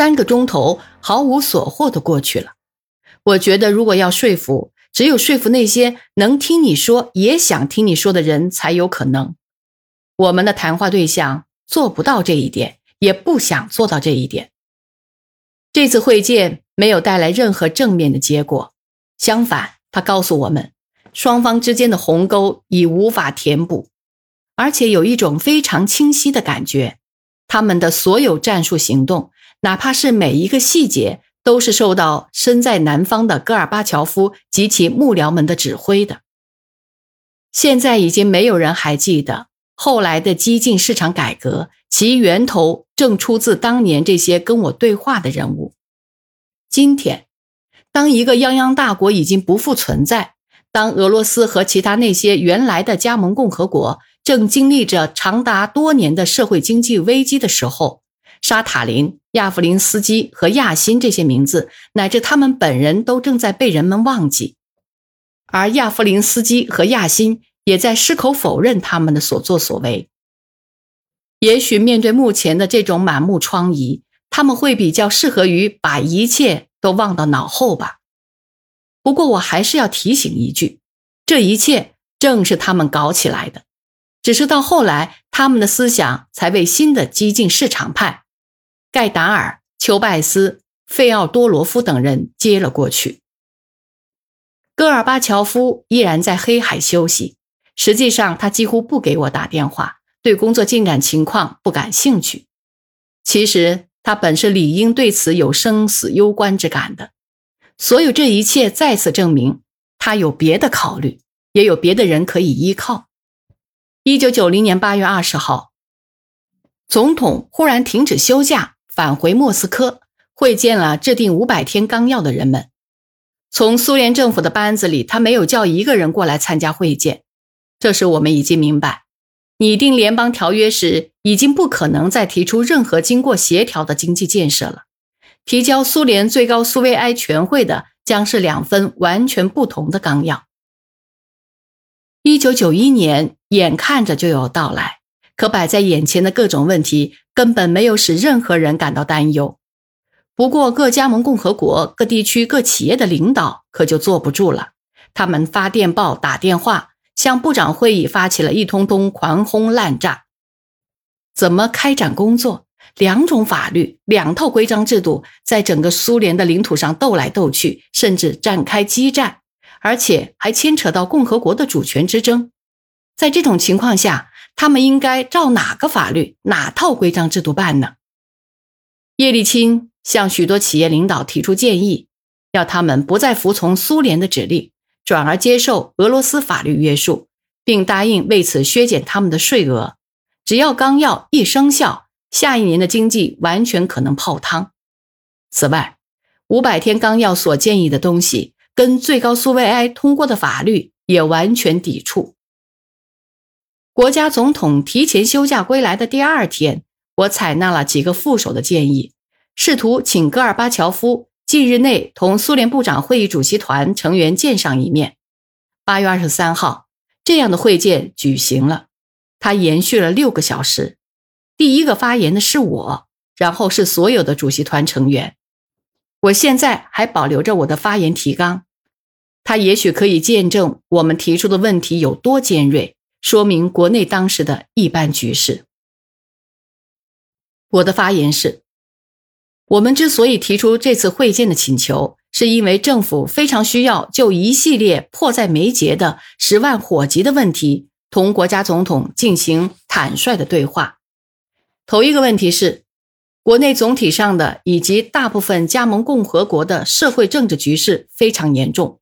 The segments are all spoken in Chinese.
三个钟头毫无所获的过去了。我觉得，如果要说服，只有说服那些能听你说也想听你说的人才有可能。我们的谈话对象做不到这一点，也不想做到这一点。这次会见没有带来任何正面的结果，相反，他告诉我们，双方之间的鸿沟已无法填补，而且有一种非常清晰的感觉，他们的所有战术行动，哪怕是每一个细节。都是受到身在南方的戈尔巴乔夫及其幕僚们的指挥的。现在已经没有人还记得后来的激进市场改革，其源头正出自当年这些跟我对话的人物。今天，当一个泱泱大国已经不复存在，当俄罗斯和其他那些原来的加盟共和国正经历着长达多年的社会经济危机的时候，沙塔林。亚夫林斯基和亚辛这些名字，乃至他们本人都正在被人们忘记，而亚夫林斯基和亚辛也在矢口否认他们的所作所为。也许面对目前的这种满目疮痍，他们会比较适合于把一切都忘到脑后吧。不过，我还是要提醒一句：这一切正是他们搞起来的，只是到后来，他们的思想才为新的激进市场派。盖达尔、丘拜斯、费奥多罗夫等人接了过去。戈尔巴乔夫依然在黑海休息。实际上，他几乎不给我打电话，对工作进展情况不感兴趣。其实，他本是理应对此有生死攸关之感的。所有这一切再次证明，他有别的考虑，也有别的人可以依靠。一九九零年八月二十号，总统忽然停止休假。返回莫斯科会见了制定五百天纲要的人们。从苏联政府的班子里，他没有叫一个人过来参加会见。这时我们已经明白，拟定联邦条约时已经不可能再提出任何经过协调的经济建设了。提交苏联最高苏维埃全会的将是两份完全不同的纲要。一九九一年眼看着就要到来。可摆在眼前的各种问题根本没有使任何人感到担忧。不过，各加盟共和国、各地区、各企业的领导可就坐不住了。他们发电报、打电话，向部长会议发起了一通通狂轰滥炸。怎么开展工作？两种法律、两套规章制度，在整个苏联的领土上斗来斗去，甚至展开激战，而且还牵扯到共和国的主权之争。在这种情况下，他们应该照哪个法律、哪套规章制度办呢？叶利钦向许多企业领导提出建议，要他们不再服从苏联的指令，转而接受俄罗斯法律约束，并答应为此削减他们的税额。只要纲要一生效，下一年的经济完全可能泡汤。此外，五百天纲要所建议的东西，跟最高苏维埃通过的法律也完全抵触。国家总统提前休假归来的第二天，我采纳了几个副手的建议，试图请戈尔巴乔夫近日内同苏联部长会议主席团成员见上一面。八月二十三号，这样的会见举行了，它延续了六个小时。第一个发言的是我，然后是所有的主席团成员。我现在还保留着我的发言提纲，它也许可以见证我们提出的问题有多尖锐。说明国内当时的一般局势。我的发言是：我们之所以提出这次会见的请求，是因为政府非常需要就一系列迫在眉睫的十万火急的问题，同国家总统进行坦率的对话。头一个问题是，国内总体上的以及大部分加盟共和国的社会政治局势非常严重，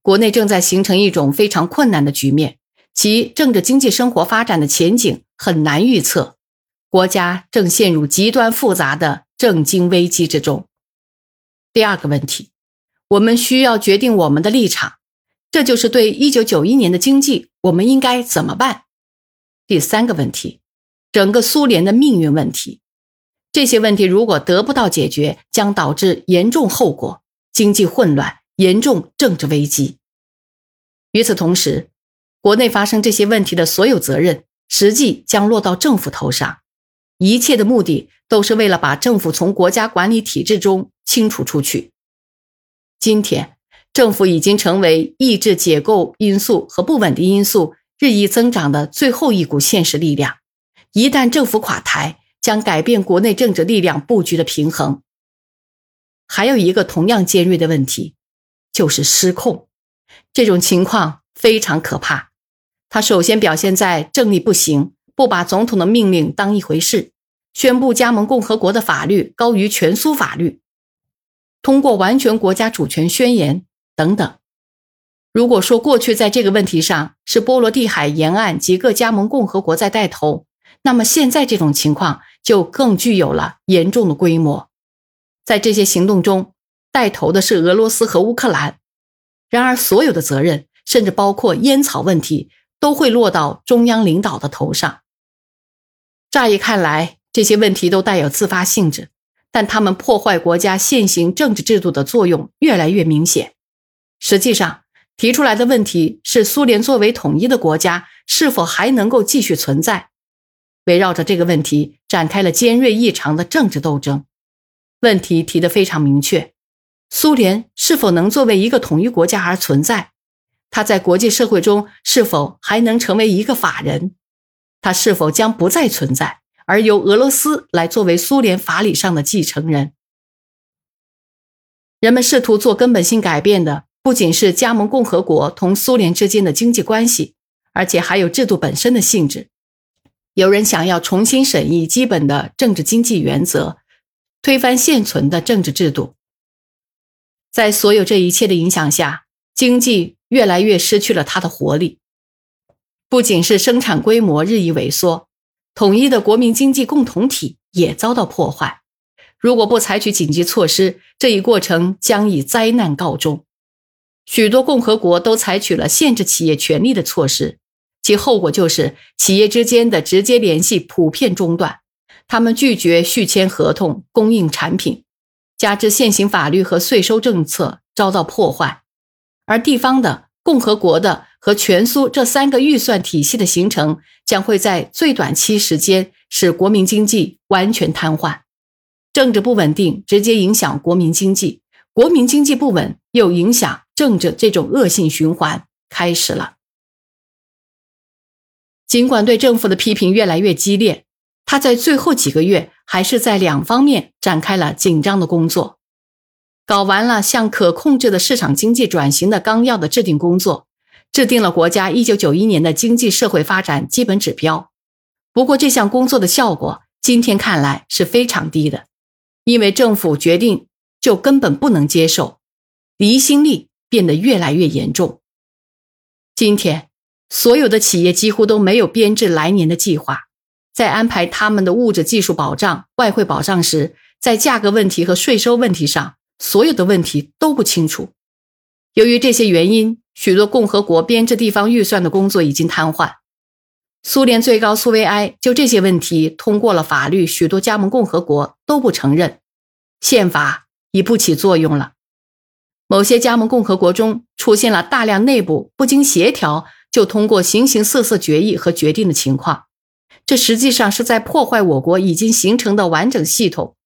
国内正在形成一种非常困难的局面。其政治经济生活发展的前景很难预测，国家正陷入极端复杂的政经危机之中。第二个问题，我们需要决定我们的立场，这就是对一九九一年的经济，我们应该怎么办？第三个问题，整个苏联的命运问题，这些问题如果得不到解决，将导致严重后果，经济混乱，严重政治危机。与此同时。国内发生这些问题的所有责任，实际将落到政府头上。一切的目的都是为了把政府从国家管理体制中清除出去。今天，政府已经成为抑制解构因素和不稳定因素日益增长的最后一股现实力量。一旦政府垮台，将改变国内政治力量布局的平衡。还有一个同样尖锐的问题，就是失控。这种情况非常可怕。它首先表现在政力不行。不把总统的命令当一回事，宣布加盟共和国的法律高于全苏法律，通过完全国家主权宣言等等。如果说过去在这个问题上是波罗的海沿岸几个加盟共和国在带头，那么现在这种情况就更具有了严重的规模。在这些行动中，带头的是俄罗斯和乌克兰。然而，所有的责任，甚至包括烟草问题，都会落到中央领导的头上。乍一看来，这些问题都带有自发性质，但他们破坏国家现行政治制度的作用越来越明显。实际上，提出来的问题是苏联作为统一的国家是否还能够继续存在。围绕着这个问题展开了尖锐异常的政治斗争。问题提得非常明确：苏联是否能作为一个统一国家而存在？它在国际社会中是否还能成为一个法人？它是否将不再存在，而由俄罗斯来作为苏联法理上的继承人？人们试图做根本性改变的，不仅是加盟共和国同苏联之间的经济关系，而且还有制度本身的性质。有人想要重新审议基本的政治经济原则，推翻现存的政治制度。在所有这一切的影响下，经济越来越失去了它的活力。不仅是生产规模日益萎缩，统一的国民经济共同体也遭到破坏。如果不采取紧急措施，这一过程将以灾难告终。许多共和国都采取了限制企业权利的措施，其后果就是企业之间的直接联系普遍中断，他们拒绝续签合同、供应产品，加之现行法律和税收政策遭到破坏，而地方的。共和国的和全苏这三个预算体系的形成，将会在最短期时间使国民经济完全瘫痪。政治不稳定直接影响国民经济，国民经济不稳又影响政治，这种恶性循环开始了。尽管对政府的批评越来越激烈，他在最后几个月还是在两方面展开了紧张的工作。搞完了向可控制的市场经济转型的纲要的制定工作，制定了国家一九九一年的经济社会发展基本指标。不过，这项工作的效果今天看来是非常低的，因为政府决定就根本不能接受，离心力变得越来越严重。今天，所有的企业几乎都没有编制来年的计划，在安排他们的物质技术保障、外汇保障时，在价格问题和税收问题上。所有的问题都不清楚。由于这些原因，许多共和国编制地方预算的工作已经瘫痪。苏联最高苏维埃就这些问题通过了法律，许多加盟共和国都不承认。宪法已不起作用了。某些加盟共和国中出现了大量内部不经协调就通过形形色色决议和决定的情况，这实际上是在破坏我国已经形成的完整系统。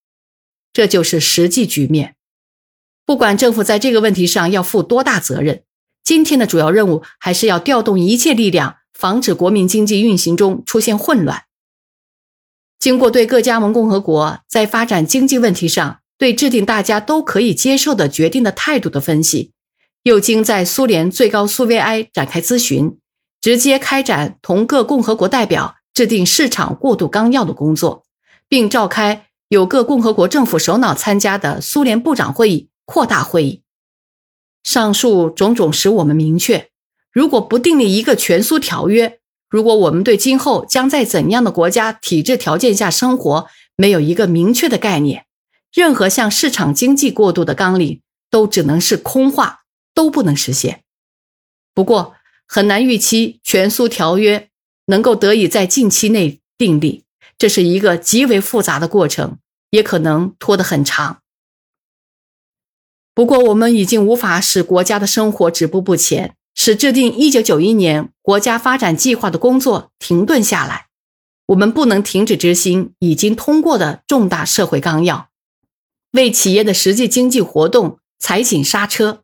这就是实际局面。不管政府在这个问题上要负多大责任，今天的主要任务还是要调动一切力量，防止国民经济运行中出现混乱。经过对各加盟共和国在发展经济问题上对制定大家都可以接受的决定的态度的分析，又经在苏联最高苏维埃展开咨询，直接开展同各共和国代表制定市场过渡纲要的工作，并召开有各共和国政府首脑参加的苏联部长会议。扩大会议，上述种种使我们明确：如果不订立一个全苏条约，如果我们对今后将在怎样的国家体制条件下生活没有一个明确的概念，任何向市场经济过渡的纲领都只能是空话，都不能实现。不过，很难预期全苏条约能够得以在近期内订立，这是一个极为复杂的过程，也可能拖得很长。不过，我们已经无法使国家的生活止步不前，使制定1991年国家发展计划的工作停顿下来。我们不能停止执行已经通过的重大社会纲要，为企业的实际经济活动踩紧刹车，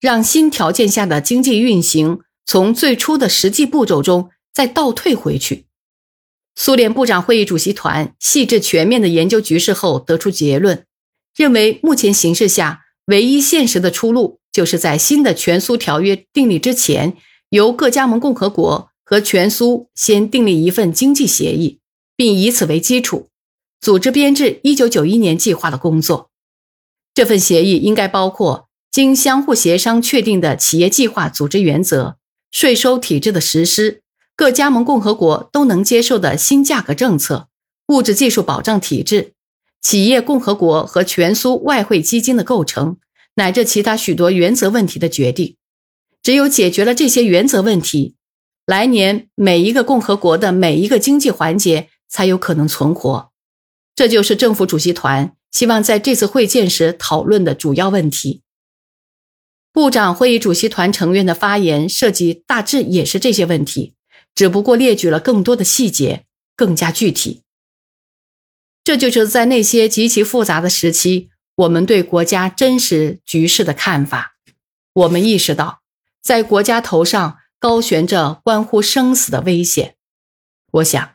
让新条件下的经济运行从最初的实际步骤中再倒退回去。苏联部长会议主席团细致全面的研究局势后得出结论，认为目前形势下唯一现实的出路，就是在新的全苏条约订立之前，由各加盟共和国。和全苏先订立一份经济协议，并以此为基础，组织编制1991年计划的工作。这份协议应该包括经相互协商确定的企业计划组织原则、税收体制的实施、各加盟共和国都能接受的新价格政策、物质技术保障体制、企业共和国和全苏外汇基金的构成，乃至其他许多原则问题的决定。只有解决了这些原则问题。来年每一个共和国的每一个经济环节才有可能存活，这就是政府主席团希望在这次会见时讨论的主要问题。部长会议主席团成员的发言涉及大致也是这些问题，只不过列举了更多的细节，更加具体。这就是在那些极其复杂的时期，我们对国家真实局势的看法。我们意识到，在国家头上。高悬着关乎生死的危险，我想，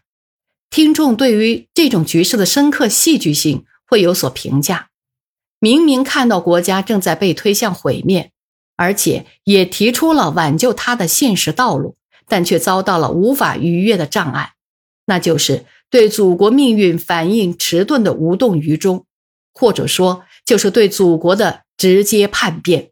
听众对于这种局势的深刻戏剧性会有所评价。明明看到国家正在被推向毁灭，而且也提出了挽救它的现实道路，但却遭到了无法逾越的障碍，那就是对祖国命运反应迟钝的无动于衷，或者说，就是对祖国的直接叛变。